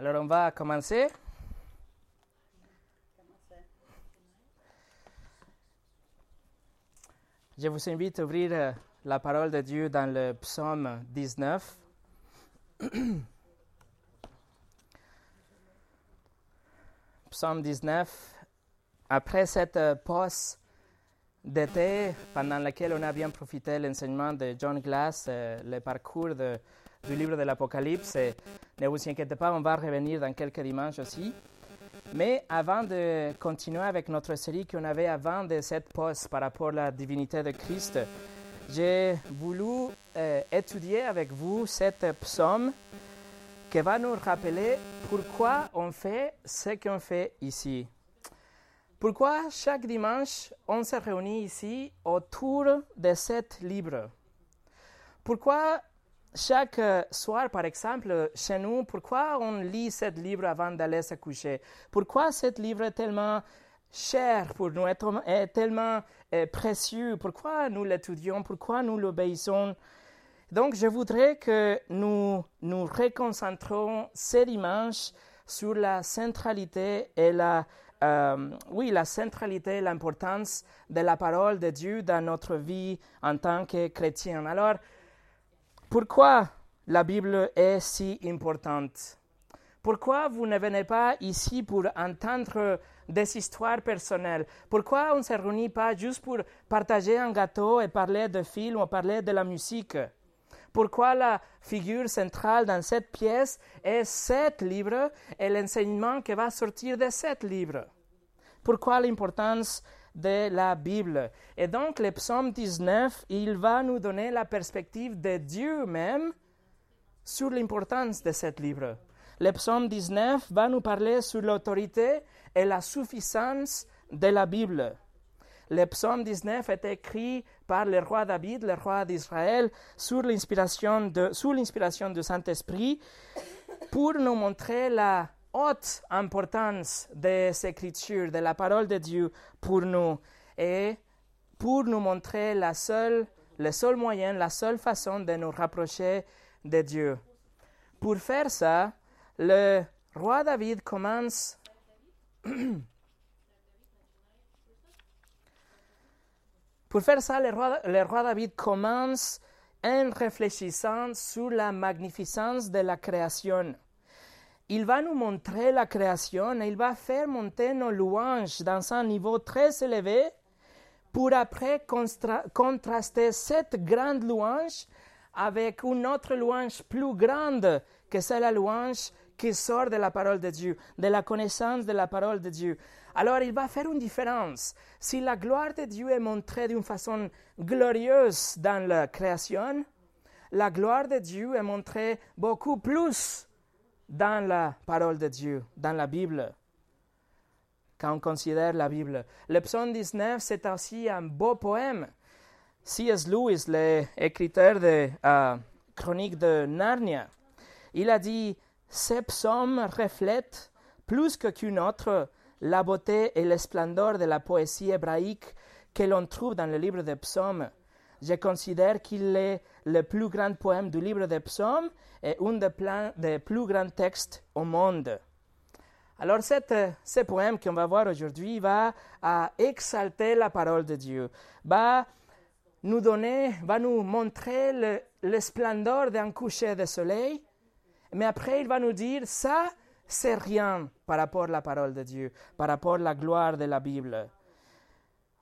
Alors on va commencer. Je vous invite à ouvrir euh, la parole de Dieu dans le psaume 19. psaume 19. Après cette euh, pause d'été pendant laquelle on a bien profité de l'enseignement de John Glass, euh, le parcours du livre de l'Apocalypse, ne vous inquiétez pas, on va revenir dans quelques dimanches aussi. Mais avant de continuer avec notre série qu'on avait avant de cette pause par rapport à la divinité de Christ, j'ai voulu euh, étudier avec vous cette psaume qui va nous rappeler pourquoi on fait ce qu'on fait ici. Pourquoi chaque dimanche on se réunit ici autour de cet livre Pourquoi chaque soir, par exemple, chez nous, pourquoi on lit ce livre avant d'aller se coucher? Pourquoi ce livre est tellement cher pour nous, est tellement euh, précieux? Pourquoi nous l'étudions? Pourquoi nous l'obéissons? Donc, je voudrais que nous nous reconcentrons ce dimanche sur la centralité et la, euh, oui, la centralité, l'importance de la parole de Dieu dans notre vie en tant que chrétien. Alors, pourquoi la Bible est si importante? Pourquoi vous ne venez pas ici pour entendre des histoires personnelles? Pourquoi on ne se réunit pas juste pour partager un gâteau et parler de films ou parler de la musique? Pourquoi la figure centrale dans cette pièce est cet livre et l'enseignement qui va sortir de cet livre. Pourquoi l'importance de la Bible. Et donc, le psaume 19, il va nous donner la perspective de Dieu même sur l'importance de ce livre. Le psaume 19 va nous parler sur l'autorité et la suffisance de la Bible. Le psaume 19 est écrit par le roi David, le roi d'Israël, sous l'inspiration du Saint-Esprit, pour nous montrer la haute importance des Écritures, de la parole de Dieu pour nous et pour nous montrer la seule, le seul moyen, la seule façon de nous rapprocher de Dieu. Pour faire ça, le roi David commence Pour faire ça, le roi, le roi David commence en réfléchissant sur la magnificence de la création il va nous montrer la création et il va faire monter nos louanges dans un niveau très élevé pour après contraster cette grande louange avec une autre louange plus grande que c'est la louange qui sort de la parole de Dieu, de la connaissance de la parole de Dieu. Alors il va faire une différence. Si la gloire de Dieu est montrée d'une façon glorieuse dans la création, la gloire de Dieu est montrée beaucoup plus dans la parole de Dieu, dans la Bible, quand on considère la Bible. Le psaume 19, c'est aussi un beau poème. C.S. Lewis, l'écriteur de euh, Chronique de Narnia, il a dit Ces psaumes reflètent plus que qu'une autre la beauté et le splendeur de la poésie hébraïque que l'on trouve dans le livre des psaumes. Je considère qu'il est le plus grand poème du livre des psaumes et un des, plus grands textes au monde. Alors, ce poème qu'on va voir aujourd'hui va à exalter la parole de Dieu, va nous donner, va nous montrer le, le splendeur d'un coucher de soleil, mais après il va nous dire ça, c'est rien par rapport à la parole de Dieu, par rapport à la gloire de la Bible.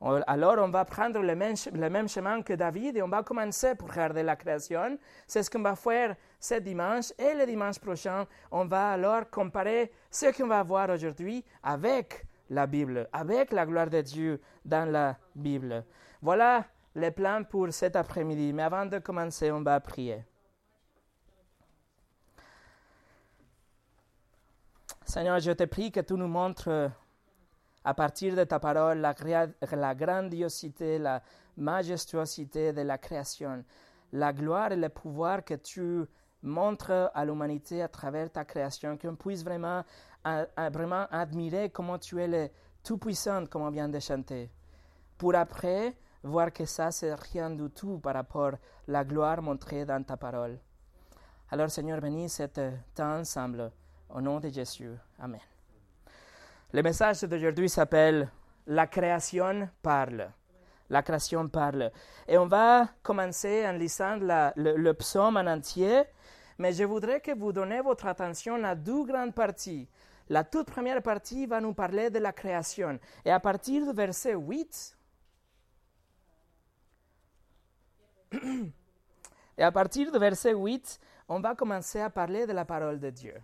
Alors, on va prendre le même, chemin que David et on va commencer pour regarder la création. C'est ce qu'on va faire ce dimanche et le dimanche prochain, on va alors comparer ce qu'on va voir aujourd'hui avec la Bible, avec la gloire de Dieu dans la Bible. Voilà les plans pour cet après-midi. Mais avant de commencer, on va prier. Seigneur, je te prie que tu nous montres à partir de ta parole la, grandiosité, la majestuosité de la création, la gloire et le pouvoir que tu montres à l'humanité à travers ta création, qu'on puisse vraiment, vraiment admirer comment tu es le Tout-Puissant, comme on vient de chanter, pour après voir que ça, c'est rien du tout par rapport à la gloire montrée dans ta parole. Alors, Seigneur, bénis cet temps ensemble. Au nom de Jésus. Amen. Le message d'aujourd'hui s'appelle La création parle. La création parle. Et on va commencer en lisant le, psaume en entier, mais je voudrais que vous donniez votre attention à deux grandes parties. La toute première partie va nous parler de la création. Et à partir du verset 8, et à partir du verset 8, on va commencer à parler de la parole de Dieu.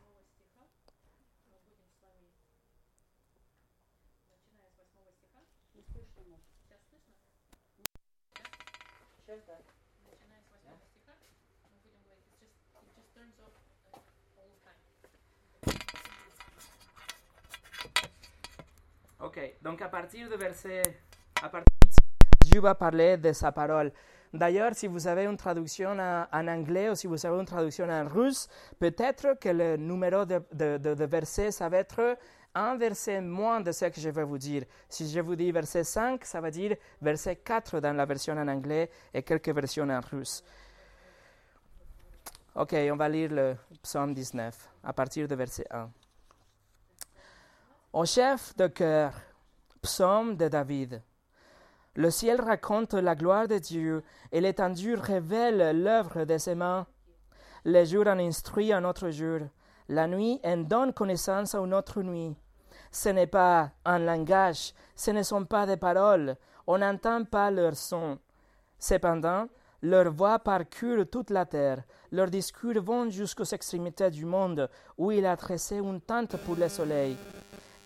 Ok, donc à partir du verset, à partir Dieu va parler de sa parole. D'ailleurs, si vous avez une traduction en, anglais ou si vous avez une traduction en russe, peut-être que le numéro de, de, de, verset, ça va être un verset moins de ce que je vais vous dire. Si je vous dis verset 5, ça va dire verset 4 dans la version en anglais et quelques versions en russe. Ok, on va lire le psaume 19 à partir du verset 1. Au chef de cœur, psaume de David. Le ciel raconte la gloire de Dieu et l'étendue révèle l'œuvre de ses mains. Le jour en instruit un autre jour. La nuit en donne connaissance à une autre nuit. Ce n'est pas un langage, ce ne sont pas des paroles, on n'entend pas leur son. Cependant, leur voix parcourt toute la terre, leurs discours vont jusqu'aux extrémités du monde, où il a tressé une tente pour le soleil.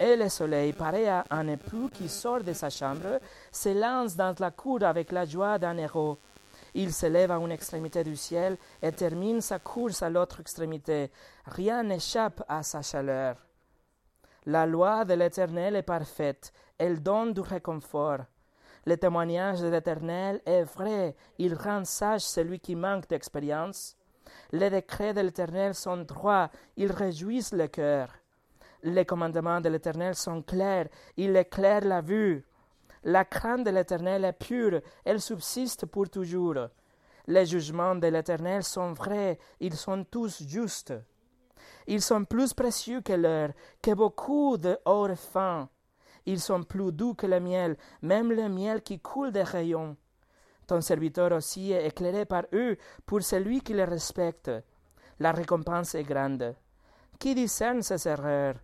Et le soleil, pareil à un époux qui sort de sa chambre, se lance dans la cour avec la joie d'un héros. Il s'élève à une extrémité du ciel et termine sa course à l'autre extrémité. Rien n'échappe à sa chaleur. La loi de l'Éternel est parfaite, elle donne du réconfort. Le témoignage de l'Éternel est vrai, il rend sage celui qui manque d'expérience. Les décrets de l'Éternel sont droits, ils réjouissent le cœur. Les commandements de l'Éternel sont clairs, ils éclairent la vue. La crainte de l'Éternel est pure, elle subsiste pour toujours. Les jugements de l'Éternel sont vrais, ils sont tous justes. Ils sont plus précieux que l'or, que beaucoup d'or fin. Ils sont plus doux que le miel, même le miel qui coule des rayons. Ton serviteur aussi est éclairé par eux pour celui qui les respecte. La récompense est grande. Qui discerne ces erreurs?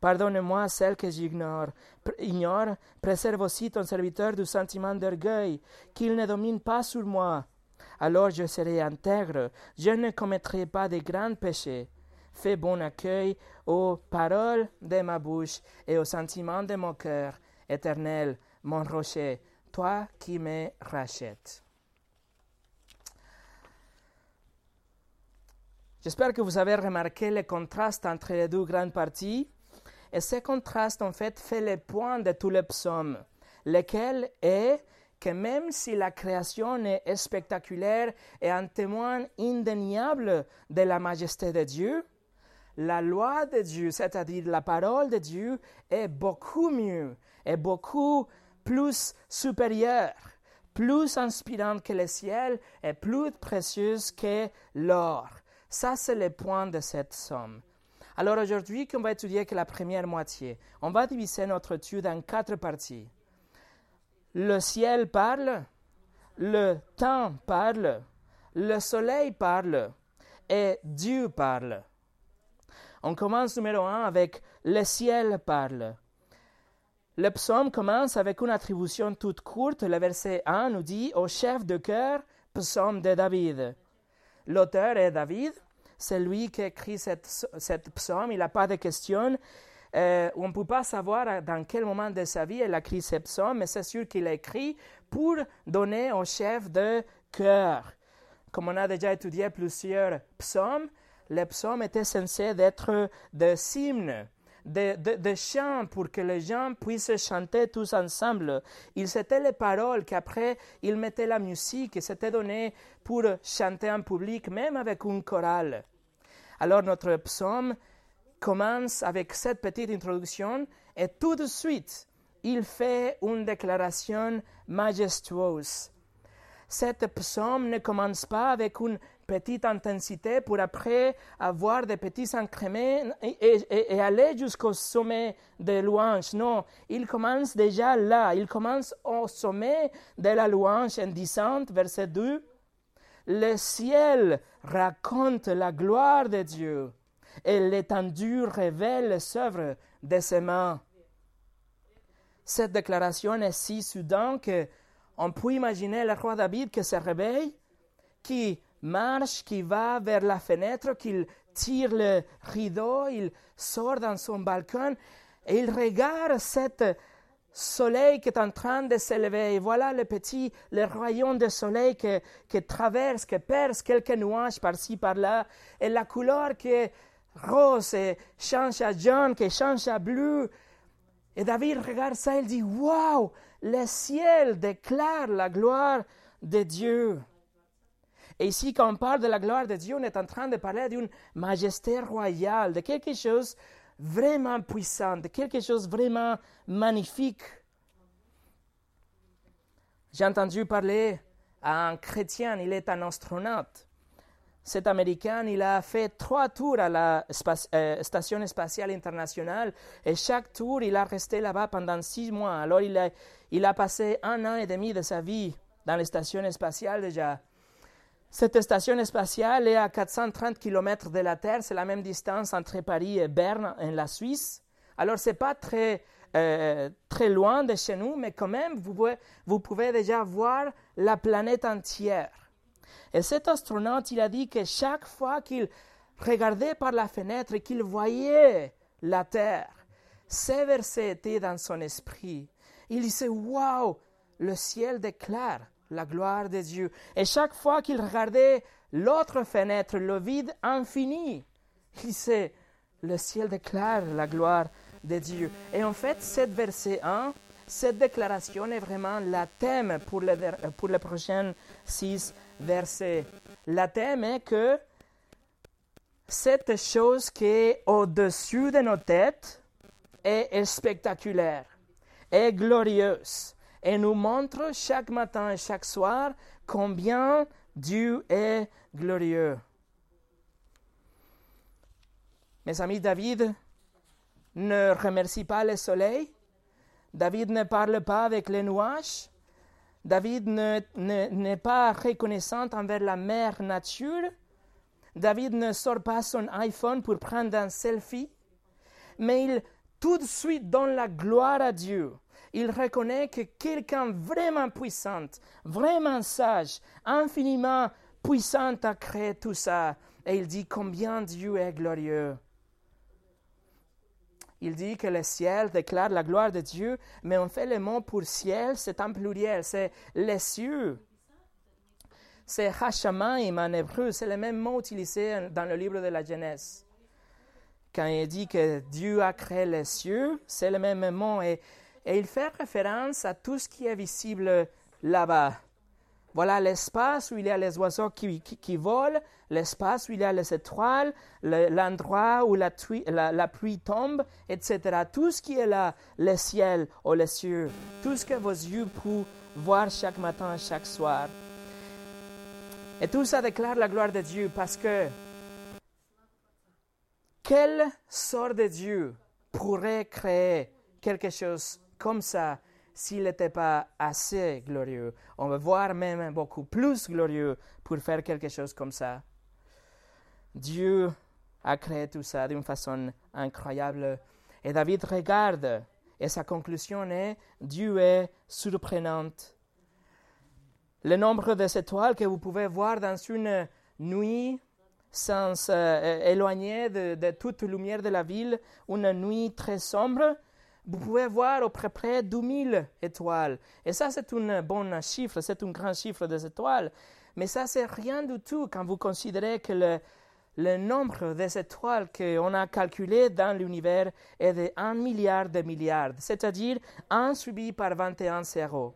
Pardonne-moi celle que j'ignore. Ignore, préserve aussi ton serviteur du sentiment d'orgueil, qu'il ne domine pas sur moi. Alors je serai intègre, je ne commettrai pas de grands péchés. Fais bon accueil aux paroles de ma bouche et aux sentiments de mon cœur, éternel, mon rocher, toi qui me rachètes. J'espère que vous avez remarqué le contraste entre les deux grandes parties. Et ce contraste, en fait, fait le point de tous les psaumes, lequel est que même si la création est spectaculaire et un témoin indéniable de la majesté de Dieu, la loi de Dieu, c'est-à-dire la parole de Dieu, est beaucoup mieux, est beaucoup plus supérieure, plus inspirante que le ciel et plus précieuse que l'or. Ça, c'est le point de cette somme. Alors aujourd'hui, qu'on va étudier que la première moitié, on va diviser notre étude en quatre parties. Le ciel parle, le temps parle, le soleil parle et Dieu parle. On commence numéro un avec le ciel parle. Le psaume commence avec une attribution toute courte. Le verset 1 nous dit au chef de cœur, psaume de David. L'auteur est David, c'est lui qui écrit cette, psaume, il n'a pas de questions. Euh, on ne peut pas savoir dans quel moment de sa vie il a écrit cette psaume, mais c'est sûr qu'il a écrit pour donner au chef de cœur. Comme on a déjà étudié plusieurs psaumes, les psaumes étaient censés être des hymnes, de, chants pour que les gens puissent chanter tous ensemble. Ils étaient les paroles qu'après ils mettaient la musique et s'étaient donné pour chanter en public, même avec une chorale. Alors notre psaume commence avec cette petite introduction et tout de suite, il fait une déclaration majestueuse. Cette psaume ne commence pas avec une petite intensité pour après avoir des petits incréments et, aller jusqu'au sommet de louange. Non, il commence déjà là. Il commence au sommet de la louange en disant, verset 2, le ciel raconte la gloire de Dieu et l'étendue révèle les œuvres de ses mains. Cette déclaration est si soudaine qu'on peut imaginer le roi David qui se réveille, qui marche, qui va vers la fenêtre, qu'il tire le rideau, il sort dans son balcon et il regarde cet soleil qui est en train de s'élever. Et voilà le petit, le rayon de soleil qui, traverse, qui perce quelques nuages par-ci, par-là. Et la couleur qui est rose et change à jaune, qui change à bleu. Et David regarde ça, il dit, waouh, le ciel déclare la gloire de Dieu. Et ici, quand on parle de la gloire de Dieu, on est en train de parler d'une majesté royale, de quelque chose vraiment puissant, de quelque chose vraiment magnifique. J'ai entendu parler à un chrétien, il est un astronaute. Cet Américain, il a fait trois tours à la euh, Station spatiale internationale et chaque tour, il a resté là-bas pendant six mois. Alors, il a, il a passé un an et demi de sa vie dans la station spatiale déjà. Cette station spatiale est à 430 km de la Terre, c'est la même distance entre Paris et Berne en la Suisse. Alors, ce n'est pas très, euh, très loin de chez nous, mais quand même, vous pouvez, vous pouvez déjà voir la planète entière. Et cet astronaute, il a dit que chaque fois qu'il regardait par la fenêtre et qu'il voyait la Terre, ces versets étaient dans son esprit. Il disait, waouh, le ciel déclare la gloire de Dieu. Et chaque fois qu'il regardait l'autre fenêtre, le vide infini, il sait, le ciel déclare la gloire de Dieu. Et en fait, cette verset 1, cette déclaration est vraiment la thème pour les, pour les prochains six versets. La thème est que cette chose qui est au-dessus de nos têtes est spectaculaire, est glorieuse et nous montre chaque matin et chaque soir combien Dieu est glorieux. Mes amis, David ne remercie pas le soleil, David ne parle pas avec les nuages, David n'est pas reconnaissant envers la mère nature, David ne sort pas son iPhone pour prendre un selfie, mais il tout de suite donne la gloire à Dieu il reconnaît que quelqu'un vraiment puissant, vraiment sage, infiniment puissant a créé tout ça. Et il dit combien Dieu est glorieux. Il dit que le ciel déclare la gloire de Dieu, mais on fait le mot pour ciel, c'est un pluriel, c'est les cieux. C'est Hashamaim en hébreu, c'est le même mot utilisé dans le livre de la Genèse. Quand il dit que Dieu a créé les cieux, c'est le même mot. Et et il fait référence à tout ce qui est visible là-bas. Voilà l'espace où il y a les oiseaux qui, qui, volent, l'espace où il y a les étoiles, l'endroit où la, la, pluie tombe, etc. Tout ce qui est là, le ciel ou les cieux, tout ce que vos yeux peuvent voir chaque matin, chaque soir. Et tout ça déclare la gloire de Dieu parce que quelle sorte de Dieu pourrait créer quelque chose comme ça s'il n'était pas assez glorieux. On va voir même beaucoup plus glorieux pour faire quelque chose comme ça. Dieu a créé tout ça d'une façon incroyable. Et David regarde et sa conclusion est Dieu est surprenant. Le nombre des étoiles que vous pouvez voir dans une nuit sans euh, de toute lumière de la ville, une nuit très sombre, vous pouvez voir à peu près 2000 étoiles. Et ça, c'est un bon chiffre, c'est un grand chiffre des étoiles. Mais ça, c'est rien du tout quand vous considérez que le, le nombre des étoiles qu'on a calculé dans l'univers est de 1 milliard de milliards, c'est-à-dire 1 suivi par 21 zéros.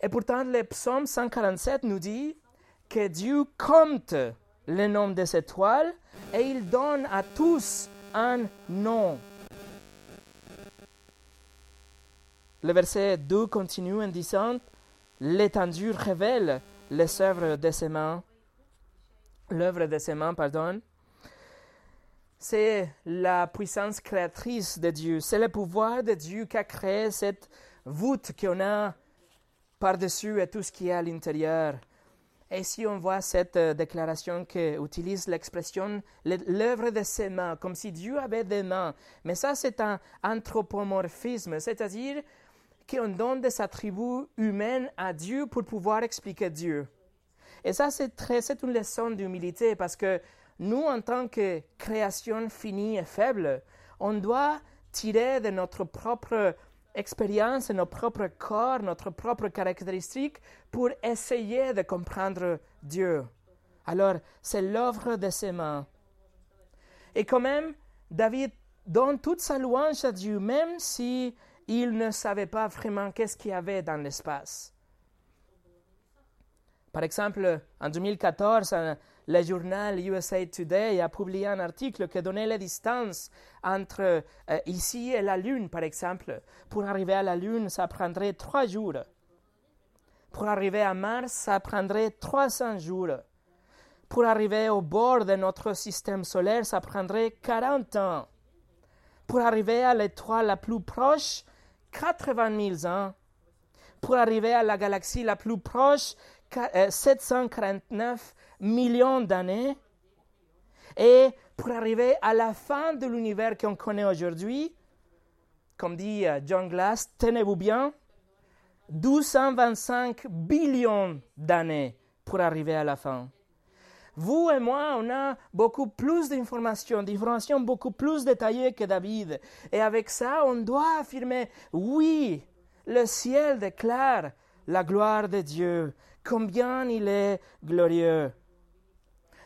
Et pourtant, le psaume 147 nous dit que Dieu compte le nombre des étoiles et il donne à tous un nom. Le verset 2 continue en disant L'étendue révèle les œuvres de ses mains, l'œuvre de ses mains, pardon, c'est la puissance créatrice de Dieu, c'est le pouvoir de Dieu qui a créé cette voûte qu'on a par-dessus et tout ce qui est à l'intérieur. Et si on voit cette euh, déclaration qui utilise l'expression l'œuvre de ses mains, comme si Dieu avait des mains, mais ça c'est un anthropomorphisme, c'est-à-dire qu'on donne des attributs humains à Dieu pour pouvoir expliquer Dieu. Et ça c'est très, c'est une leçon d'humilité parce que nous, en tant que création finie et faible, on doit tirer de notre propre expérience, notre propre corps, notre propre caractéristique pour essayer de comprendre Dieu. Alors, c'est l'œuvre de ses mains. Et quand même, David donne toute sa louange à Dieu, même si il ne savait pas vraiment qu'est-ce qu'il y avait dans l'espace. Par exemple, en 2014, le journal USA Today a publié un article qui donnait la distance entre euh, ici et la Lune, par exemple. Pour arriver à la Lune, ça prendrait trois jours. Pour arriver à Mars, ça prendrait 300 jours. Pour arriver au bord de notre système solaire, ça prendrait 40 ans. Pour arriver à l'étoile la plus proche, 80 000 ans. Pour arriver à la galaxie la plus proche, 749 millions d'années. Et pour arriver à la fin de l'univers qu'on connaît aujourd'hui, comme dit euh, John Glass, tenez-vous bien, 1225 billions d'années pour arriver à la fin. Vous et moi, on a beaucoup plus d'informations, d'informations beaucoup plus détaillées que David. Et avec ça, on doit affirmer, oui, le ciel déclare la gloire de Dieu, combien il est glorieux.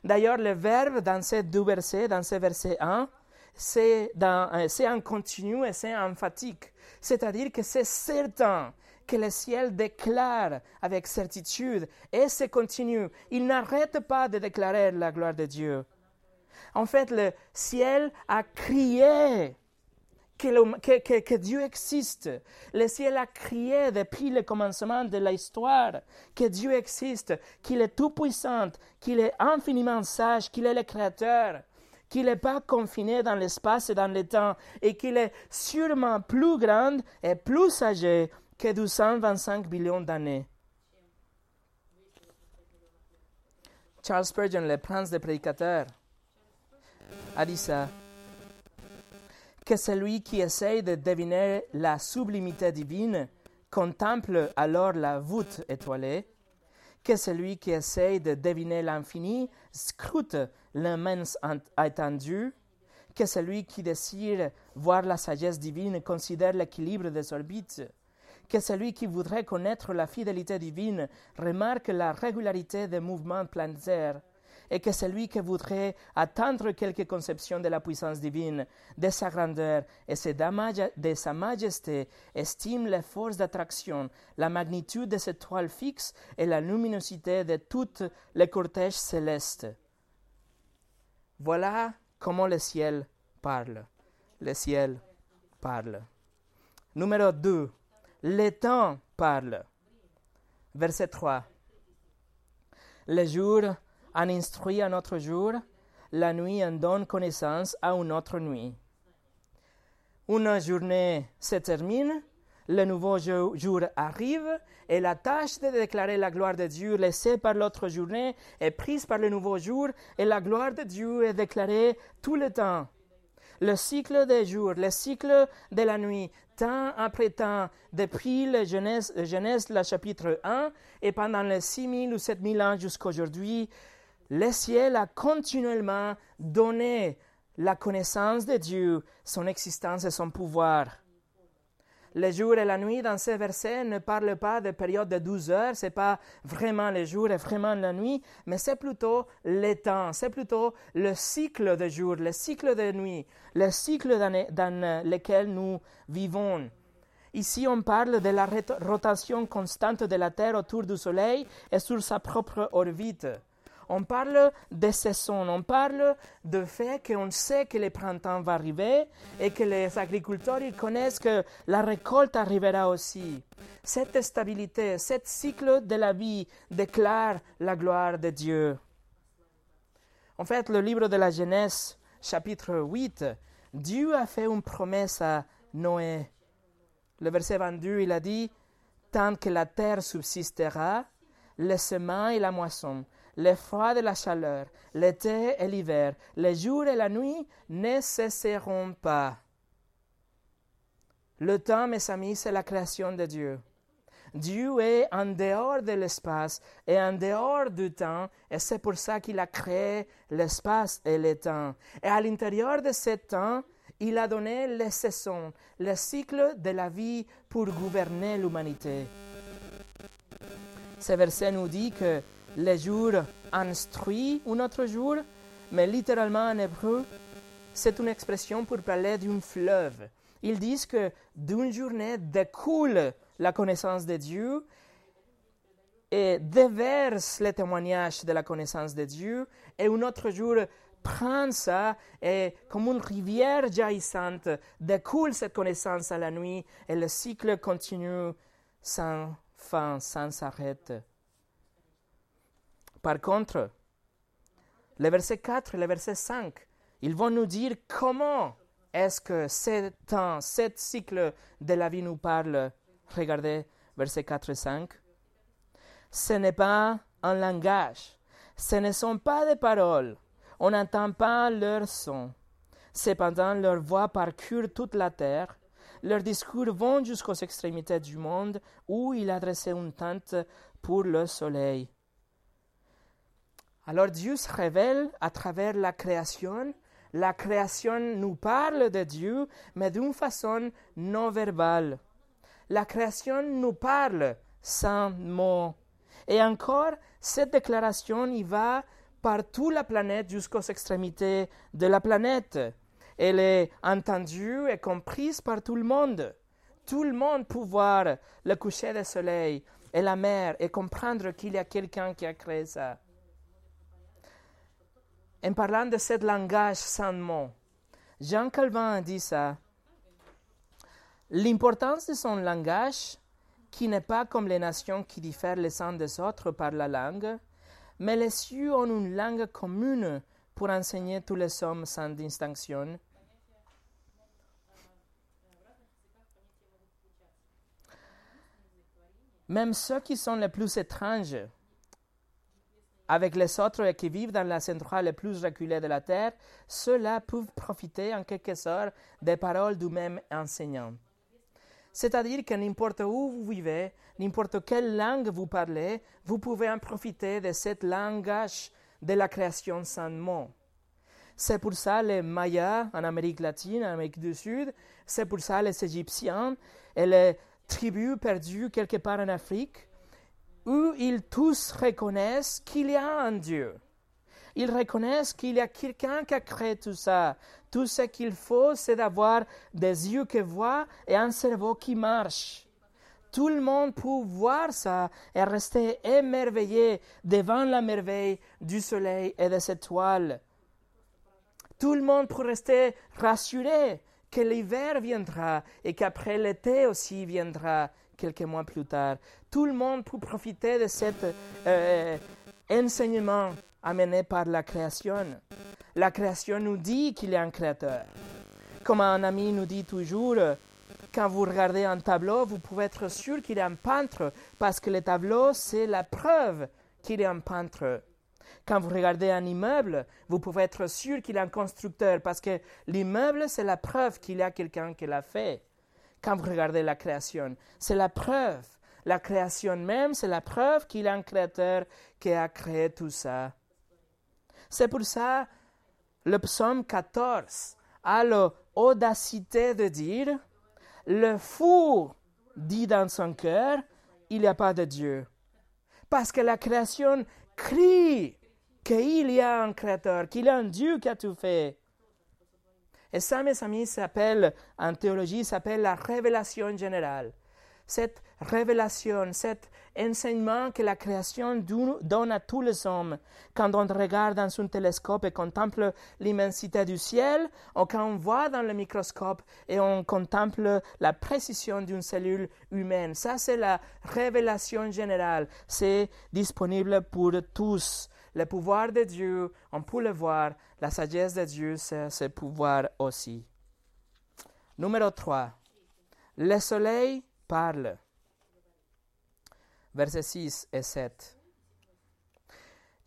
D'ailleurs, le verbe dans ces deux versets, dans ce verset 1, c'est en continu et c'est emphatique. C'est-à-dire que c'est certain que le ciel déclare avec certitude et c'est continu. Il n'arrête pas de déclarer la gloire de Dieu. En fait, le ciel a crié que, Dieu existe. Le ciel a crié depuis le commencement de l'histoire que Dieu existe, qu'il est tout-puissant, qu'il est infiniment sage, qu'il est le Créateur, qu'il n'est pas confiné dans l'espace et dans le temps, et qu'il est sûrement plus grand et plus âgé que 225 millions d'années. Charles Spurgeon, le prince des prédicateurs, a dit ça. Que celui qui essaye de deviner la sublimité divine contemple alors la voûte étoilée, que celui qui essaye de deviner l'infini scrute l'immense étendue, que celui qui désire voir la sagesse divine considère l'équilibre des orbites, que celui qui voudrait connaître la fidélité divine remarque la régularité des mouvements planétaires, et que celui qui voudrait atteindre quelque conception de la puissance divine, de sa grandeur et de sa majesté, estime les forces d'attraction, la magnitude de cette toile fixe et la luminosité de toutes les cortèges célestes. Voilà comment le ciel parle. Le ciel parle. Numéro 2. Le temps parle. Verset 3. Le jour en instruit un autre jour, la nuit en donne connaissance à une autre nuit. Une journée se termine, le nouveau jour arrive et la tâche de déclarer la gloire de Dieu laissée par l'autre journée est prise par le nouveau jour et la gloire de Dieu est déclarée tout le temps. Le cycle des jours, le cycle de la nuit, temps après temps, depuis le Genèse, Genèse le chapitre 1 et pendant les 6000 ou 7000 ans jusqu'à aujourd'hui, le ciel a continuellement donné la connaissance de Dieu, son existence et son pouvoir. Le jour et la nuit dans ces versets ne parlent pas de période de 12 heures, c'est pas vraiment le jour et vraiment la nuit, mais c'est plutôt le temps, c'est plutôt le cycle de jour, le cycle de nuit, le cycle dans lequel nous vivons. Ici, on parle de la rotation constante de la Terre autour du Soleil et sur sa propre orbite On parle des saisons, on parle du fait qu'on sait que le printemps va arriver et que les agriculteurs ils connaissent que la récolte arrivera aussi. Cette stabilité, ce cycle de la vie déclare la gloire de Dieu. En fait, le livre de la Genèse, chapitre 8, Dieu a fait une promesse à Noé. Le verset 22, il a dit, Tant que la terre subsistera, le semin et la moisson, le froid et la chaleur, l'été et l'hiver, les jours et la nuit ne cesseront pas. Le temps, mes amis, c'est la création de Dieu. Dieu est en dehors de l'espace et en dehors du temps, et c'est pour ça qu'il a créé l'espace et le temps. Et à l'intérieur de ce temps, il a donné les saisons, le cycle de la vie pour gouverner l'humanité. Ce verset nous dit que les jours instruit un autre jour, mais littéralement en hébreu, c'est une expression pour parler d'un fleuve. Ils disent que d'une journée découle la connaissance de Dieu et déverse le témoignage de la connaissance de Dieu, et un autre jour prend ça et comme une rivière jaillissante découle cette connaissance à la nuit et le cycle continue sans fin, sans arrêt. Par contre, le verset 4 et le verset 5, ils vont nous dire comment est-ce que ce temps, ce cycle de la vie nous parle. Regardez verset 4 et 5. Ce n'est pas un langage, ce ne sont pas des paroles, on n'entend pas leur son. Cependant, leur voix parcourt toute la terre, leurs discours vont jusqu'aux extrémités du monde où il adressait une tente pour le soleil. Alors Dieu se révèle à travers la création. La création nous parle de Dieu, mais d'une façon non verbale. La création nous parle sans mots. Et encore, cette déclaration y va par toute la planète jusqu'aux extrémités de la planète. Elle est entendue et comprise par tout le monde. Tout le monde peut voir le coucher du soleil et la mer et comprendre qu'il y a quelqu'un qui a créé ça en parlant de ce langage sans mots, Jean Calvin a dit ça. L'importance de son langage, qui n'est pas comme les nations qui diffèrent les uns des autres par la langue, mais les cieux ont une langue commune pour enseigner tous les hommes sans distinction. Même ceux qui sont les plus étranges, avec les autres qui vivent dans la centrale les plus reculée de la terre, ceux-là peuvent profiter en quelque sorte des paroles du même enseignant. C'est-à-dire que n'importe où vous vivez, n'importe quelle langue vous parlez, vous pouvez en profiter de ce langage de la création sans mots. C'est pour ça les Mayas en Amérique latine, en Amérique du Sud, c'est pour ça les Égyptiens et les tribus perdues quelque part en Afrique, où ils tous reconnaissent qu'il y a un Dieu. Ils reconnaissent qu'il y a quelqu'un qui a créé tout ça. Tout ce qu'il faut, c'est d'avoir des yeux qui voient et un cerveau qui marche. Tout le monde peut voir ça et rester émerveillé devant la merveille du soleil et des étoiles. Tout le monde peut rester rassuré que l'hiver viendra et qu'après l'été aussi viendra quelques mois plus tard. Tout le monde peut profiter de cet euh, enseignement amené par la création. La création nous dit qu'il y a un créateur. Comme un ami nous dit toujours, quand vous regardez un tableau, vous pouvez être sûr qu'il a un peintre, parce que le tableau, c'est la preuve qu'il a un peintre. Quand vous regardez un immeuble, vous pouvez être sûr qu'il a un constructeur, parce que l'immeuble, c'est la preuve qu'il y a quelqu'un qui l'a fait quand vous regardez la création. C'est la preuve. La création même, c'est la preuve qu'il y a un créateur qui a créé tout ça. C'est pour ça le psaume 14 a l'audacité de dire Le fou dit dans son cœur Il n'y a pas de Dieu. Parce que la création crie qu'il y a un créateur, qu'il y a un Dieu qui a tout fait. Et ça, mes amis, s'appelle, en théologie, s'appelle la révélation générale. cette révélation, cet enseignement que la création donne à tous les hommes. Quand on regarde dans un télescope et contemple l'immensité du ciel, ou quand on voit dans le microscope et on contemple la précision d'une cellule humaine. Ça, c'est la révélation générale. C'est disponible pour tous. Le pouvoir de Dieu, on peut le voir. La sagesse de Dieu, c'est ce pouvoir aussi. Numéro 3. Le soleil parle versets 6 et 7.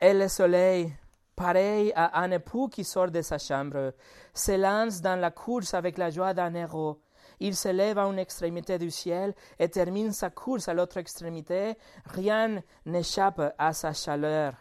Et le soleil, pareil à un époux qui sort de sa chambre, se lance dans la course avec la joie d'un héros. Il se lève à une extrémité du ciel et termine sa course à l'autre extrémité. Rien n'échappe à sa chaleur.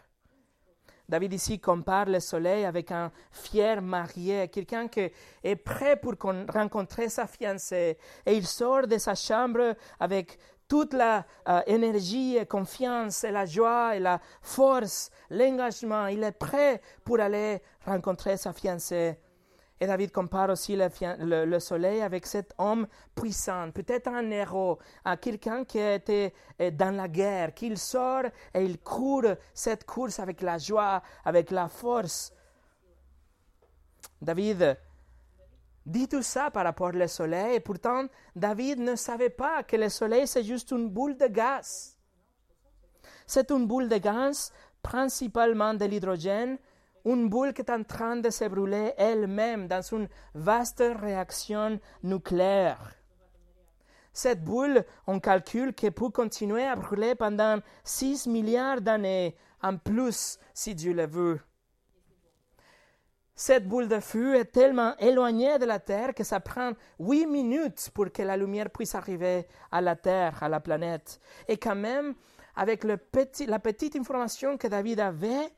David ici compare le soleil avec un fier marié, quelqu'un qui est prêt pour rencontrer sa fiancée. Et il sort de sa chambre avec toute la euh, énergie et confiance et la joie et la force, l'engagement. Il est prêt pour aller rencontrer sa fiancée. Et David compare aussi le, soleil avec cet homme puissant, peut-être un héros, à quelqu'un qui était euh, dans la guerre, qu'il sort et il court cette course avec la joie, avec la force. David dit tout ça par rapport au soleil, et pourtant David ne savait pas que le soleil c'est juste une boule de gaz. C'est une boule de gaz, principalement de l'hydrogène, une boule qui est en train de se brûler elle-même dans une vaste réaction nucléaire. Cette boule, on calcule qu'elle peut continuer à brûler pendant 6 milliards d'années en plus si Dieu le veut. Cette boule de feu est tellement éloignée de la Terre que ça prend huit minutes pour que la lumière puisse arriver à la Terre, à la planète. Et quand même, avec la petite information que David avait,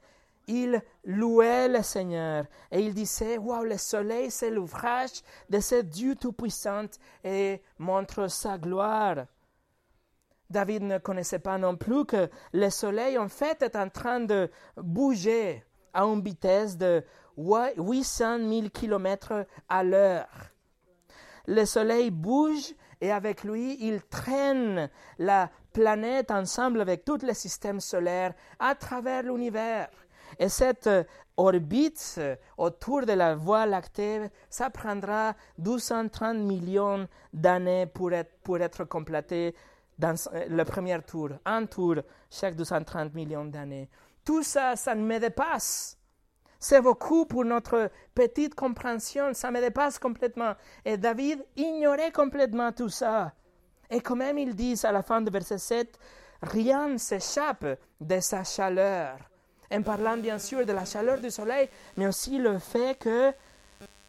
il louait le Seigneur et il disait, Waouh, le soleil, c'est l'ouvrage de ce Dieu Tout-Puissant et montre sa gloire. David ne connaissait pas non plus que le soleil, en fait, est en train de bouger à une vitesse de 800 000 km à l'heure. Le Soleil bouge et avec lui, il traîne la planète ensemble avec tout le système solaire à travers l'univers. Et cette orbite autour de la Voie lactée, ça prendra 230 millions d'années pour être, pour être complété dans le premier tour. Un tour chaque 230 millions d'années. Tout ça, ça me dépasse. C'est beaucoup pour notre petite compréhension, ça me dépasse complètement. Et David ignorait complètement tout ça. Et quand même, ils disent à la fin du verset 7, rien ne s'échappe de sa chaleur. En parlant bien sûr de la chaleur du soleil, mais aussi le fait que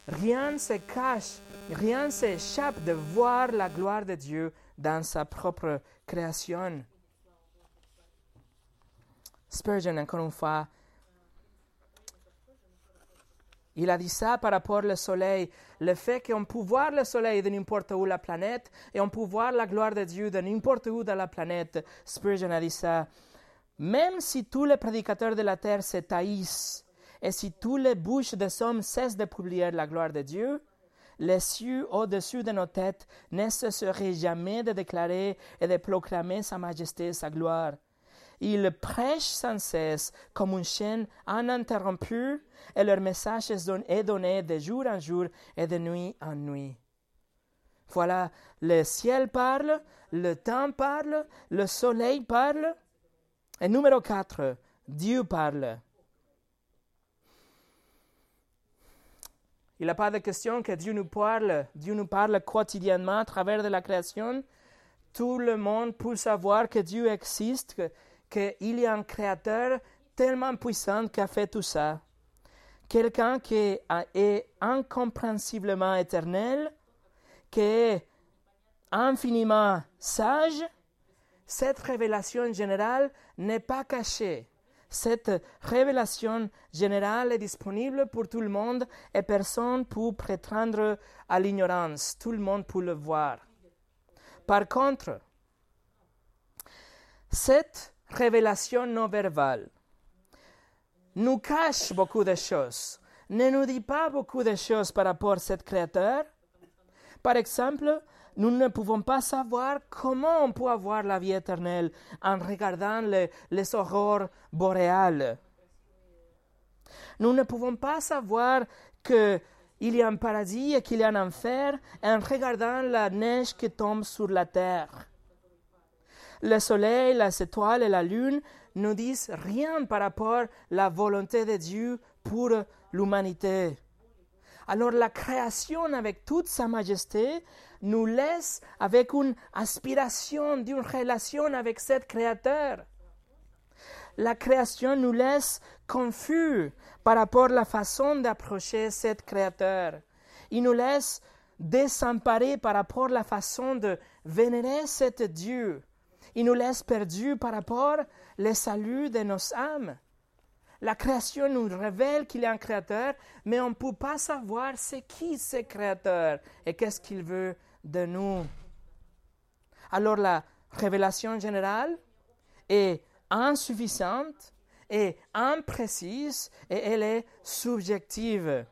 rien ne se cache, rien ne s'échappe de voir la gloire de Dieu dans sa propre création. Spurgeon, encore une fois, il a dit ça par rapport au soleil, le fait qu'on peut voir le soleil de n'importe où la planète et on peut voir la gloire de Dieu de n'importe où dans la planète. Spurgeon a dit ça. Même si tous les prédicateurs de la terre se taillissent et si toutes les bouches des hommes cessent de publier la gloire de Dieu, les cieux au-dessus de nos têtes ne cesseraient jamais de déclarer et de proclamer sa majesté et sa gloire. Ils prêchent sans cesse comme une chaîne ininterrompue et leur message est donné de jour en jour et de nuit en nuit. Voilà, le ciel parle, le temps parle, le soleil parle. Et numéro 4, Dieu parle. Il n'y a pas de question que Dieu nous parle. Dieu nous parle quotidiennement à travers de la création. Tout le monde peut savoir que Dieu existe, qu'il y a un créateur tellement puissant qui a fait tout ça. Quelqu'un qui est incomprensiblement éternel, qui est infiniment sage, cette révélation générale n'est pas cachée. Cette révélation générale est disponible pour tout le monde et personne ne peut prétendre à l'ignorance. Tout le monde peut le voir. Par contre, cette révélation non verbale nous cache beaucoup de choses, ne nous dit pas beaucoup de choses par rapport à cet créateur. Par exemple, nous ne pouvons pas savoir comment on peut avoir la vie éternelle en regardant les, les aurores boréales. Nous ne pouvons pas savoir qu'il y a un paradis et qu'il y a un enfer en regardant la neige qui tombe sur la terre. Le soleil, les étoiles et la lune ne disent rien par rapport à la volonté de Dieu pour l'humanité. Alors la création avec toute sa majesté nous laisse avec une aspiration d'une relation avec cet Créateur. La création nous laisse confus par rapport à la façon d'approcher cet Créateur. Il nous laisse désemparés par rapport à la façon de vénérer cet Dieu. Il nous laisse perdus par rapport au salut de nos âmes. La création nous révèle qu'il a un créateur, mais on ne peut pas savoir c'est qui ce créateur et qu'est-ce qu'il veut de nous. Alors la révélation générale est insuffisante et imprécise et elle est subjective.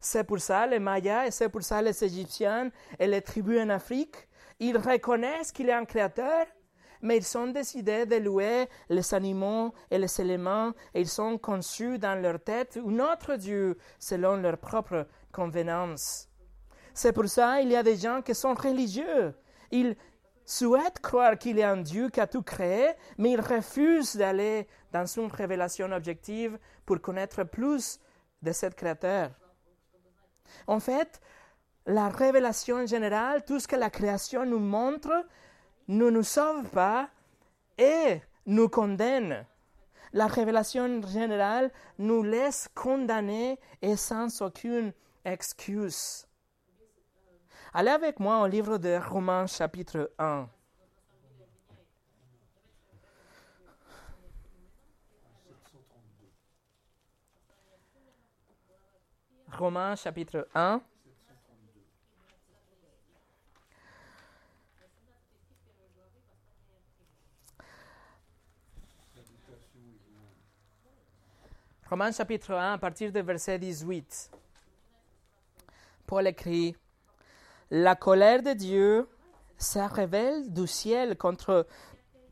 C'est pour ça les Mayas et c'est pour ça les Égyptiens et les tribus en Afrique, ils reconnaissent qu'il y a un créateur, mais ils ont décidé de louer les animaux et les éléments et ils ont conçu dans leur tête un autre Dieu selon leur propre convenance. C'est pour ça qu'il y a des gens qui sont religieux. Ils souhaitent croire qu'il y a un Dieu qui a tout créé, mais ils refusent d'aller dans une révélation objective pour connaître plus de cet créateur. En fait, la révélation générale, tout ce que la création nous montre, ne nous sauve pas et nous condamne. La révélation générale nous laisse condamner et sans aucune excuse. Allez avec moi au livre de Romains chapitre 1. Romains chapitre 1. Romains chapitre 1 à partir du verset 18. Paul écrit La colère de Dieu se révèle du ciel contre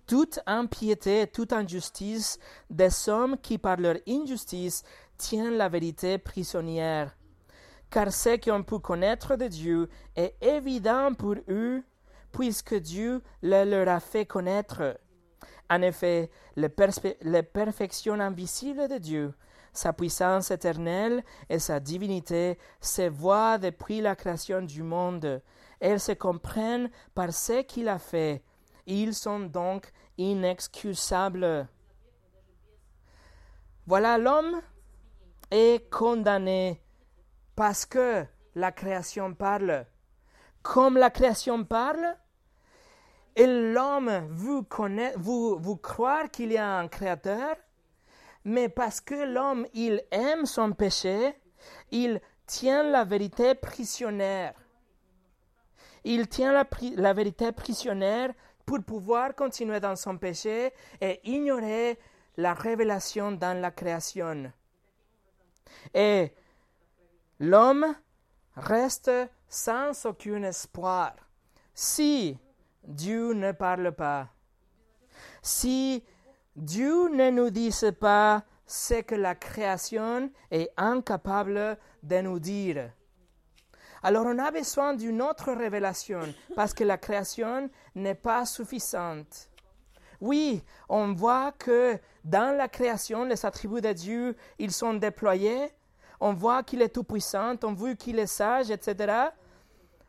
toute impiété toute injustice des hommes qui, par leur injustice, tiennent la vérité prisonnière. Car ce qu'on peut connaître de Dieu est évident pour eux, puisque Dieu le leur a fait connaître. En effet, les, perfections invisibles de Dieu, sa puissance éternelle et sa divinité se voient depuis la création du monde. Elles se comprennent par ce qu'il a fait. Ils sont donc inexcusables. Voilà l'homme est condamné parce que la création parle. Comme la création parle, et l'homme vous croire qu'il y a un créateur, mais parce que l'homme, il aime son péché, il tient la vérité prisonnière. Il tient la, vérité prisonnière pour pouvoir continuer dans son péché et ignorer la révélation dans la création. Et l'homme reste sans aucun espoir si Dieu ne parle pas. Si Dieu ne nous dit pas ce que la création est incapable de nous dire. Alors on a besoin d'une autre révélation parce que la création n'est pas suffisante. Oui, on voit que dans la création, les attributs de Dieu, ils sont déployés. On voit qu'il est tout-puissant, on voit qu'il est sage, etc.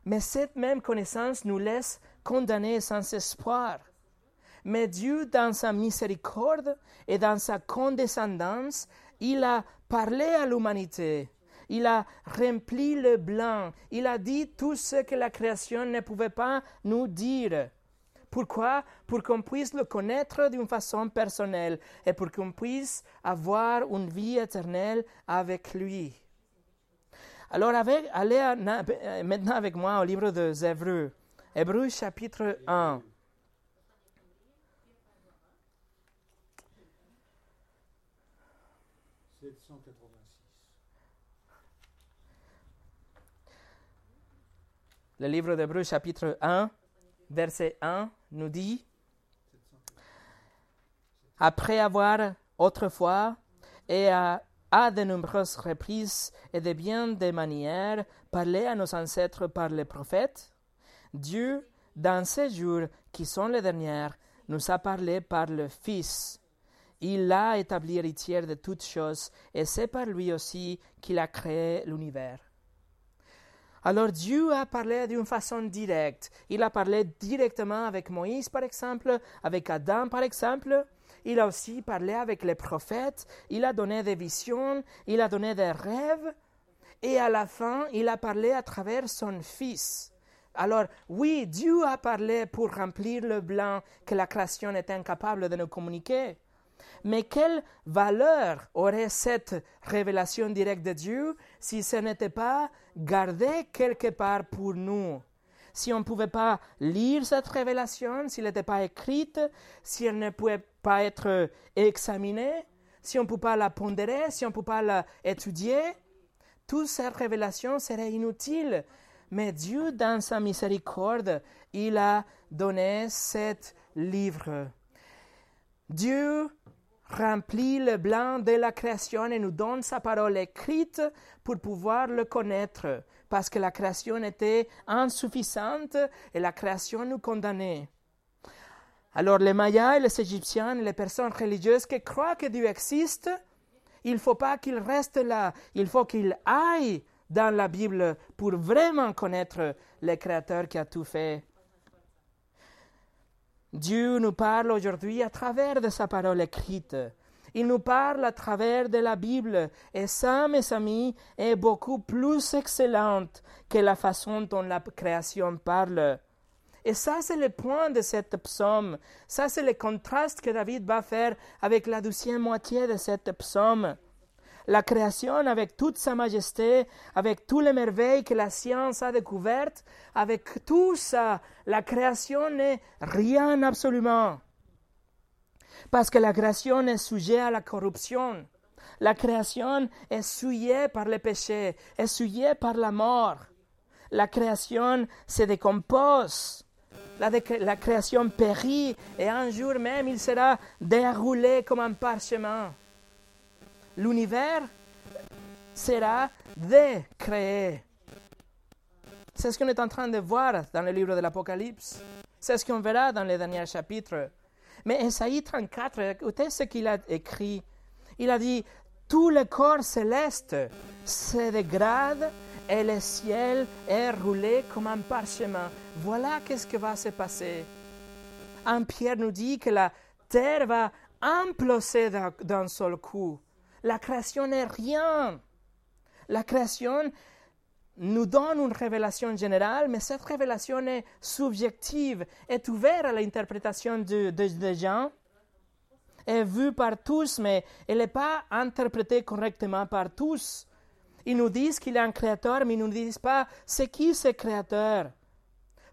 Mais cette même connaissance nous laisse condamnés sans espoir. Mais Dieu, dans sa miséricorde et dans sa condescendance, il a parlé à l'humanité. Il a rempli le blanc. Il a dit tout ce que la création ne pouvait pas nous dire. Pourquoi? Pour qu'on puisse le connaître d'une façon personnelle et pour qu'on puisse avoir une vie éternelle avec lui. Alors, allez maintenant avec moi au livre de Hébreux, Hébreux chapitre 1. Le livre d'Hébreux chapitre 1, verset 1 nous dit, Après avoir autrefois et à, de nombreuses reprises et de bien des manières parlé à nos ancêtres par les prophètes, Dieu, dans ces jours qui sont les derniers, nous a parlé par le Fils. Il l'a établi héritier de toutes choses, et c'est par lui aussi qu'il a créé l'univers. Alors Dieu a parlé d'une façon directe. Il a parlé directement avec Moïse, par exemple, avec Adam, par exemple. Il a aussi parlé avec les prophètes. Il a donné des visions. Il a donné des rêves. Et à la fin, il a parlé à travers son Fils. Alors, oui, Dieu a parlé pour remplir le blanc que la création est incapable de nous communiquer. Mais quelle valeur aurait cette révélation directe de Dieu si ce n'était pas gardé quelque part pour nous? Si on ne pouvait pas lire cette révélation, s'il n'était pas écrite, si elle ne pouvait pas être examinée, si on ne pouvait pas la pondérer, si on ne pouvait pas l'étudier, toute cette révélation serait inutile. Mais Dieu, dans sa miséricorde, il a donné cet livre. Dieu remplit le blanc de la création et nous donne sa parole écrite pour pouvoir le connaître, parce que la création était insuffisante et la création nous condamnait. Alors les Mayas, les Égyptiens, les personnes religieuses qui croient que Dieu existe, il ne faut pas qu'ils restent là, il faut qu'ils aillent dans la Bible pour vraiment connaître le Créateur qui a tout fait. Dieu nous parle aujourd'hui à travers de sa parole écrite. Il nous parle à travers de la Bible, et ça, mes amis, est beaucoup plus excellente que la façon dont la création parle. Et ça, c'est le point de cette psaume. Ça, c'est le contraste que David va faire avec la deuxième moitié de cette psaume la création avec toute sa majesté, avec toutes les merveilles que la science a découvertes, avec tout ça, la création n'est rien absolument. Parce que la création est sujet à la corruption. La création est souillée par le péché, est souillée par la mort. La création se décompose. La, la, création périt et un jour même il sera déroulé comme un parchemin l'univers sera décréé. C'est ce qu'on est en train de voir dans le livre de l'Apocalypse. C'est ce qu'on verra dans les derniers chapitres. Mais Esaïe 34, écoutez ce qu'il a écrit. Il a dit, tout le corps céleste se dégrade et le ciel est roulé comme un parchemin. Voilà qu'est-ce qui va se passer. Un Pierre nous dit que la terre va imploser d'un seul coup. La création n'est rien. La création nous donne une révélation générale, mais cette révélation est subjective, est ouverte à l'interprétation de, de, gens, est vue par tous, mais elle n'est pas interprétée correctement par tous. Ils nous disent qu'il est un créateur, mais ils ne nous disent pas c'est qui ce créateur.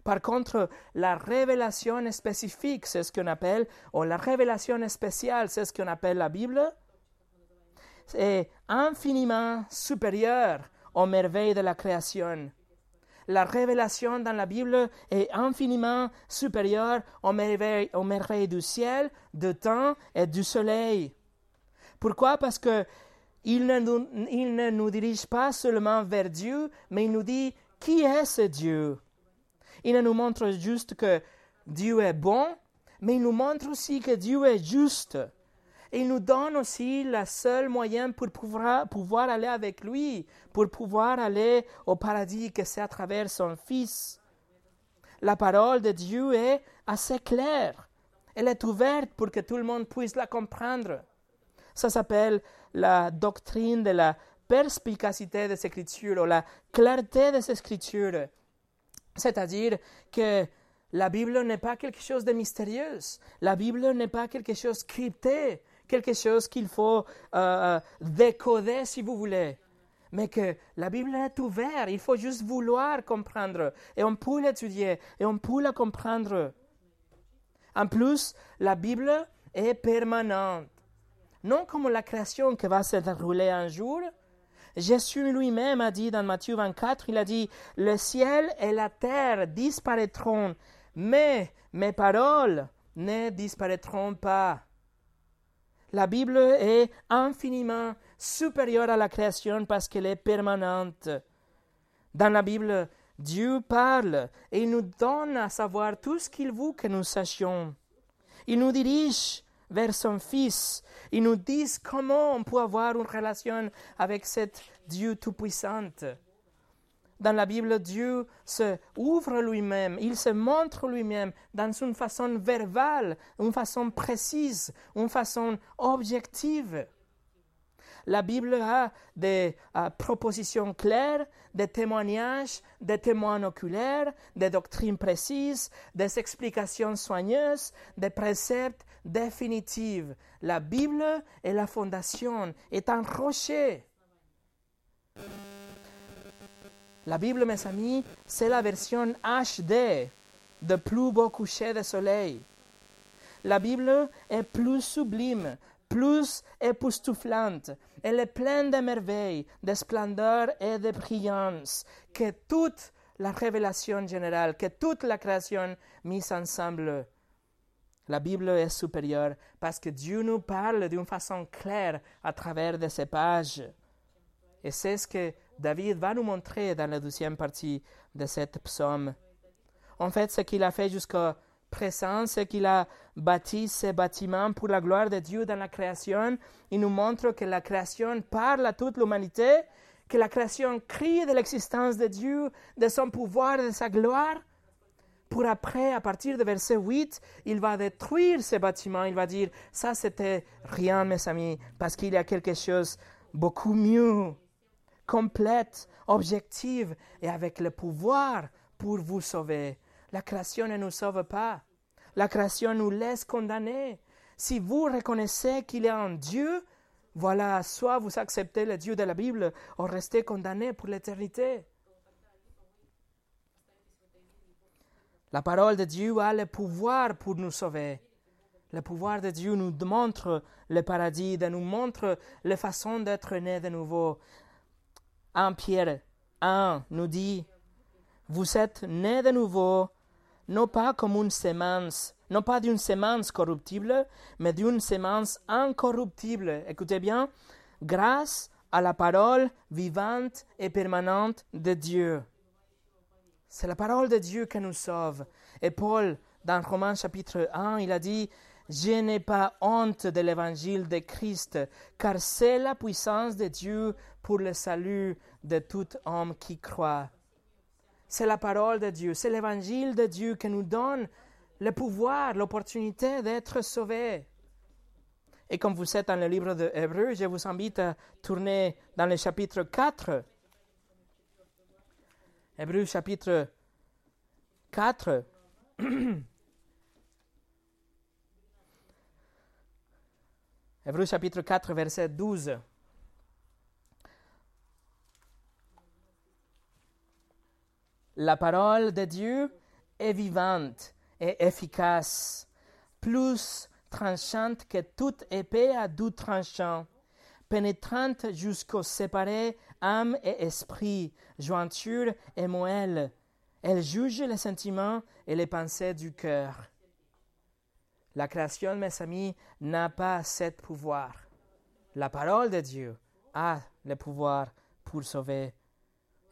Par contre, la révélation spécifique, c'est ce qu'on appelle, ou la révélation spéciale, c'est ce qu'on appelle la Bible, est infiniment supérieur aux merveilles de la création. La révélation dans la Bible est infiniment supérieure aux merveilles, aux merveilles du ciel, du temps et du soleil. Pourquoi? Parce que il ne, nous, il ne nous dirige pas seulement vers Dieu, mais il nous dit qui est ce Dieu? Il ne nous montre juste que Dieu est bon, mais il nous montre aussi que Dieu est juste il nous donne aussi le seul moyen pour pouvoir, aller avec lui, pour pouvoir aller au paradis, que c'est à travers son Fils. La parole de Dieu est assez claire. Elle est ouverte pour que tout le monde puisse la comprendre. Ça s'appelle la doctrine de la perspicacité des Écritures ou la clarté des Écritures. C'est-à-dire que la Bible n'est pas quelque chose de mystérieux. La Bible n'est pas quelque chose crypté quelque chose qu'il faut euh, décoder, si vous voulez. Mais que la Bible est ouverte, il faut juste vouloir comprendre. Et on peut l'étudier, et on peut la comprendre. En plus, la Bible est permanente. Non comme la création qui va se dérouler un jour, Jésus lui-même a dit dans Matthieu 24, il a dit, le ciel et la terre disparaîtront, mais mes paroles ne disparaîtront pas. La Bible est infiniment supérieure à la création parce qu'elle est permanente. Dans la Bible, Dieu parle et il nous donne à savoir tout ce qu'il veut que nous sachions. Il nous dirige vers son Fils. Il nous dit comment on peut avoir une relation avec cet Dieu tout-puissant. Dans la Bible, Dieu se ouvre lui-même, il se montre lui-même dans une façon verbale, une façon précise, une façon objective. La Bible a des euh, propositions claires, des témoignages, des témoins oculaires, des doctrines précises, des explications soigneuses, des préceptes définitifs. La Bible est la fondation, est un rocher. La Bible, mes amis, c'est la version HD de plus beau coucher de soleil. La Bible est plus sublime, plus époustouflante. Elle est pleine de merveilles, de splendeur et de brillance que toute la révélation générale, que toute la création mise ensemble. La Bible est supérieure parce que Dieu nous parle d'une façon claire à travers de ces pages. Et c'est ce que David va nous montrer dans la deuxième partie de cette psaume. En fait, ce qu'il a fait jusqu'à présent, c'est qu'il a bâti ces bâtiments pour la gloire de Dieu dans la création. Il nous montre que la création parle à toute l'humanité, que la création crie de l'existence de Dieu, de son pouvoir, de sa gloire. Pour après, à partir de verset 8, il va détruire ces bâtiments. Il va dire, ça c'était rien, mes amis, parce qu'il y a quelque chose beaucoup mieux complète, objective et avec le pouvoir pour vous sauver. La création ne nous sauve pas. La création nous laisse condamner. Si vous reconnaissez qu'il est un Dieu, voilà, soit vous acceptez le Dieu de la Bible, ou restez condamné pour l'éternité. La parole de Dieu a le pouvoir pour nous sauver. Le pouvoir de Dieu nous montre le paradis, nous montre la façon d'être né de nouveau. 1 Pierre 1 nous dit, vous êtes nés de nouveau, non pas comme une semence, non pas d'une semence corruptible, mais d'une semence incorruptible. Écoutez bien, grâce à la parole vivante et permanente de Dieu. C'est la parole de Dieu qui nous sauve. Et Paul, dans Romains chapitre 1, il a dit, je n'ai pas honte de l'évangile de Christ, car c'est la puissance de Dieu pour le salut de tout homme qui croit. C'est la parole de Dieu, c'est l'évangile de Dieu qui nous donne le pouvoir, l'opportunité d'être sauvés. Et comme vous êtes dans le livre de Hébreu, je vous invite à tourner dans le chapitre 4. Hébreu chapitre 4. Hébreu chapitre 4, verset 12. La parole de Dieu est vivante et efficace, plus tranchante que toute épée à doux tranchant, pénétrante jusqu'au séparé âme et esprit, jointure et moelle. Elle juge les sentiments et les pensées du cœur. La création, mes amis, n'a pas ce pouvoir. La parole de Dieu a le pouvoir pour sauver.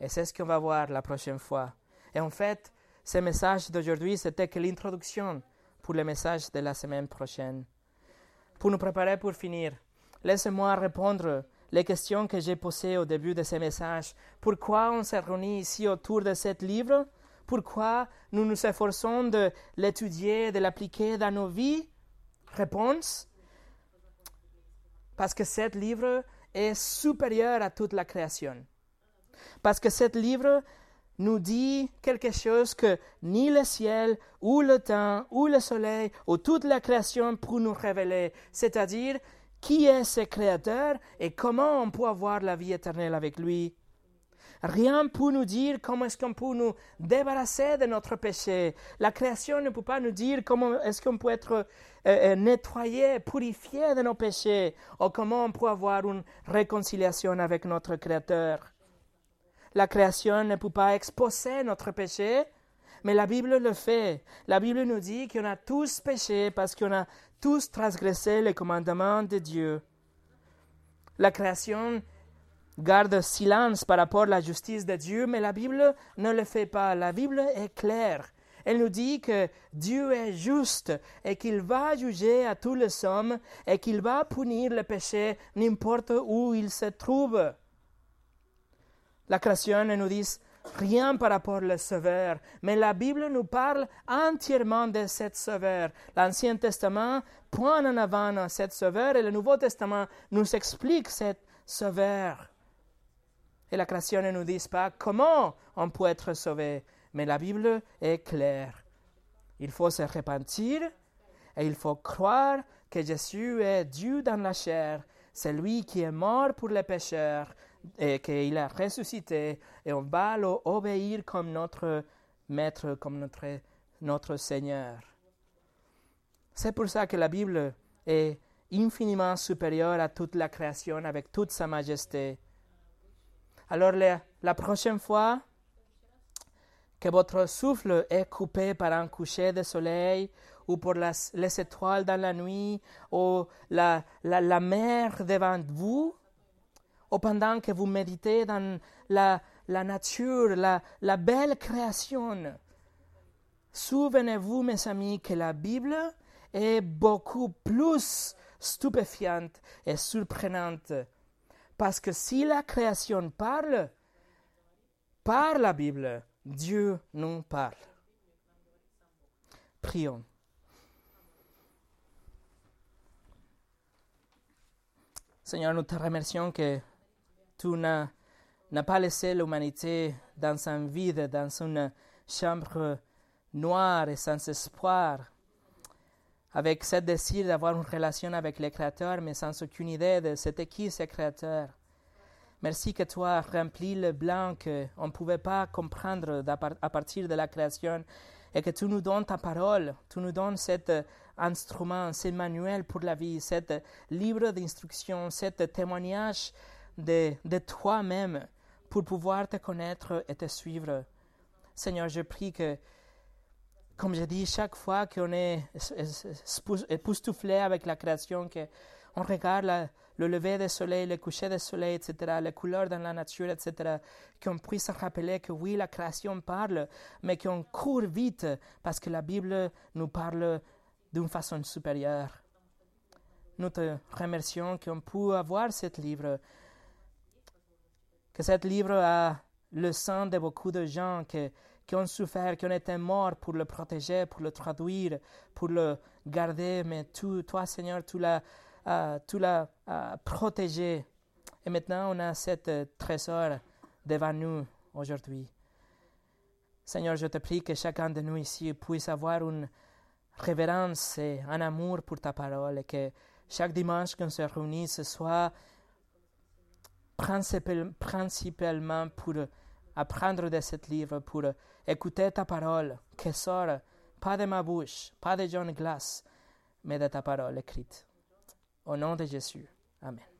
Et c'est ce qu'on va voir la prochaine fois. Et en fait, ce message d'aujourd'hui, c'était que l'introduction pour le message de la semaine prochaine. Pour nous préparer pour finir, laissez-moi répondre les questions que j'ai posées au début de ce message. Pourquoi on s'est réunis ici autour de ce livre pourquoi nous nous efforçons de l'étudier, de l'appliquer dans nos vies? Réponse Parce que ce livre est supérieur à toute la création. Parce que ce livre nous dit quelque chose que ni le ciel, ou le temps, ou le soleil, ou toute la création pour nous révéler, c'est-à-dire qui est ce créateur et comment on peut avoir la vie éternelle avec lui? Rien pour nous dire comment est-ce qu'on peut nous débarrasser de notre péché. La création ne peut pas nous dire comment est-ce qu'on peut être euh, euh, nettoyé, purifié de nos péchés, ou comment on peut avoir une réconciliation avec notre Créateur. La création ne peut pas exposer notre péché, mais la Bible le fait. La Bible nous dit qu'on a tous péché parce qu'on a tous transgressé les commandements de Dieu. La création garde silence par rapport à la justice de Dieu, mais la Bible ne le fait pas. La Bible est claire. Elle nous dit que Dieu est juste et qu'il va juger à tous les hommes et qu'il va punir le péché n'importe où il se trouve. La création nous dit rien par rapport au Sauveur, mais la Bible nous parle entièrement de cette Sauveur. L'Ancien Testament pointe en avant cette Sauveur et le Nouveau Testament nous explique cette Sauveur. Et la création ne nous dit pas comment on peut être sauvé, mais la Bible est claire. Il faut se repentir et il faut croire que Jésus est Dieu dans la chair, c'est lui qui est mort pour les pécheurs et qu'il a ressuscité et on va l'obéir comme notre maître, comme notre, notre Seigneur. C'est pour ça que la Bible est infiniment supérieure à toute la création avec toute sa majesté. Alors la, prochaine fois que votre souffle est coupé par un coucher de soleil ou pour les étoiles dans la nuit ou la, mer devant vous, ou pendant que vous méditez dans la, la nature, la belle création, souvenez-vous, mes amis, que la Bible est beaucoup plus stupéfiante et surprenante parce que si la création parle, par la Bible, Dieu nous parle. Prions. Seigneur, nous te remercions que tu n'as pas laissé l'humanité dans un vide, dans une chambre noire et sans espoir, avec ce désir d'avoir une relation avec le Créateur, mais sans aucune idée de c'était qui ce Créateur. Merci que tu as rempli le blanc qu'on ne pouvait pas comprendre à partir de la création et que tu nous donnes ta parole, tu nous donnes cet instrument, ce manuel pour la vie, cet livre d'instruction, cet témoignage de, de toi-même pour pouvoir te connaître et te suivre. Seigneur, je prie que comme je dis, chaque fois qu'on est époustouflé avec la création, qu'on regarde le lever du soleil, le coucher du soleil, etc., les couleurs dans la nature, etc., qu'on puisse se rappeler que oui, la création parle, mais qu'on court vite parce que la Bible nous parle d'une façon supérieure. Nous te remercions qu'on peut avoir ce livre, que ce livre a le sang de beaucoup de gens que qui ont souffert, qui ont été morts pour le protéger, pour le traduire, pour le garder, mais toi, Seigneur, tu l'as uh, tu l'as uh, protégé. Et maintenant, on a cet uh, trésor devant nous aujourd'hui. Seigneur, je te prie que chacun de nous ici puisse avoir une révérence et un amour pour ta parole et que chaque dimanche qu'on se réunit, ce soit principalement pour apprendre de ce livre, pour écouter ta parole qui sort pas de ma bouche, pas de John Glass, mais de ta parole écrite. Au nom de Jésus. Amen.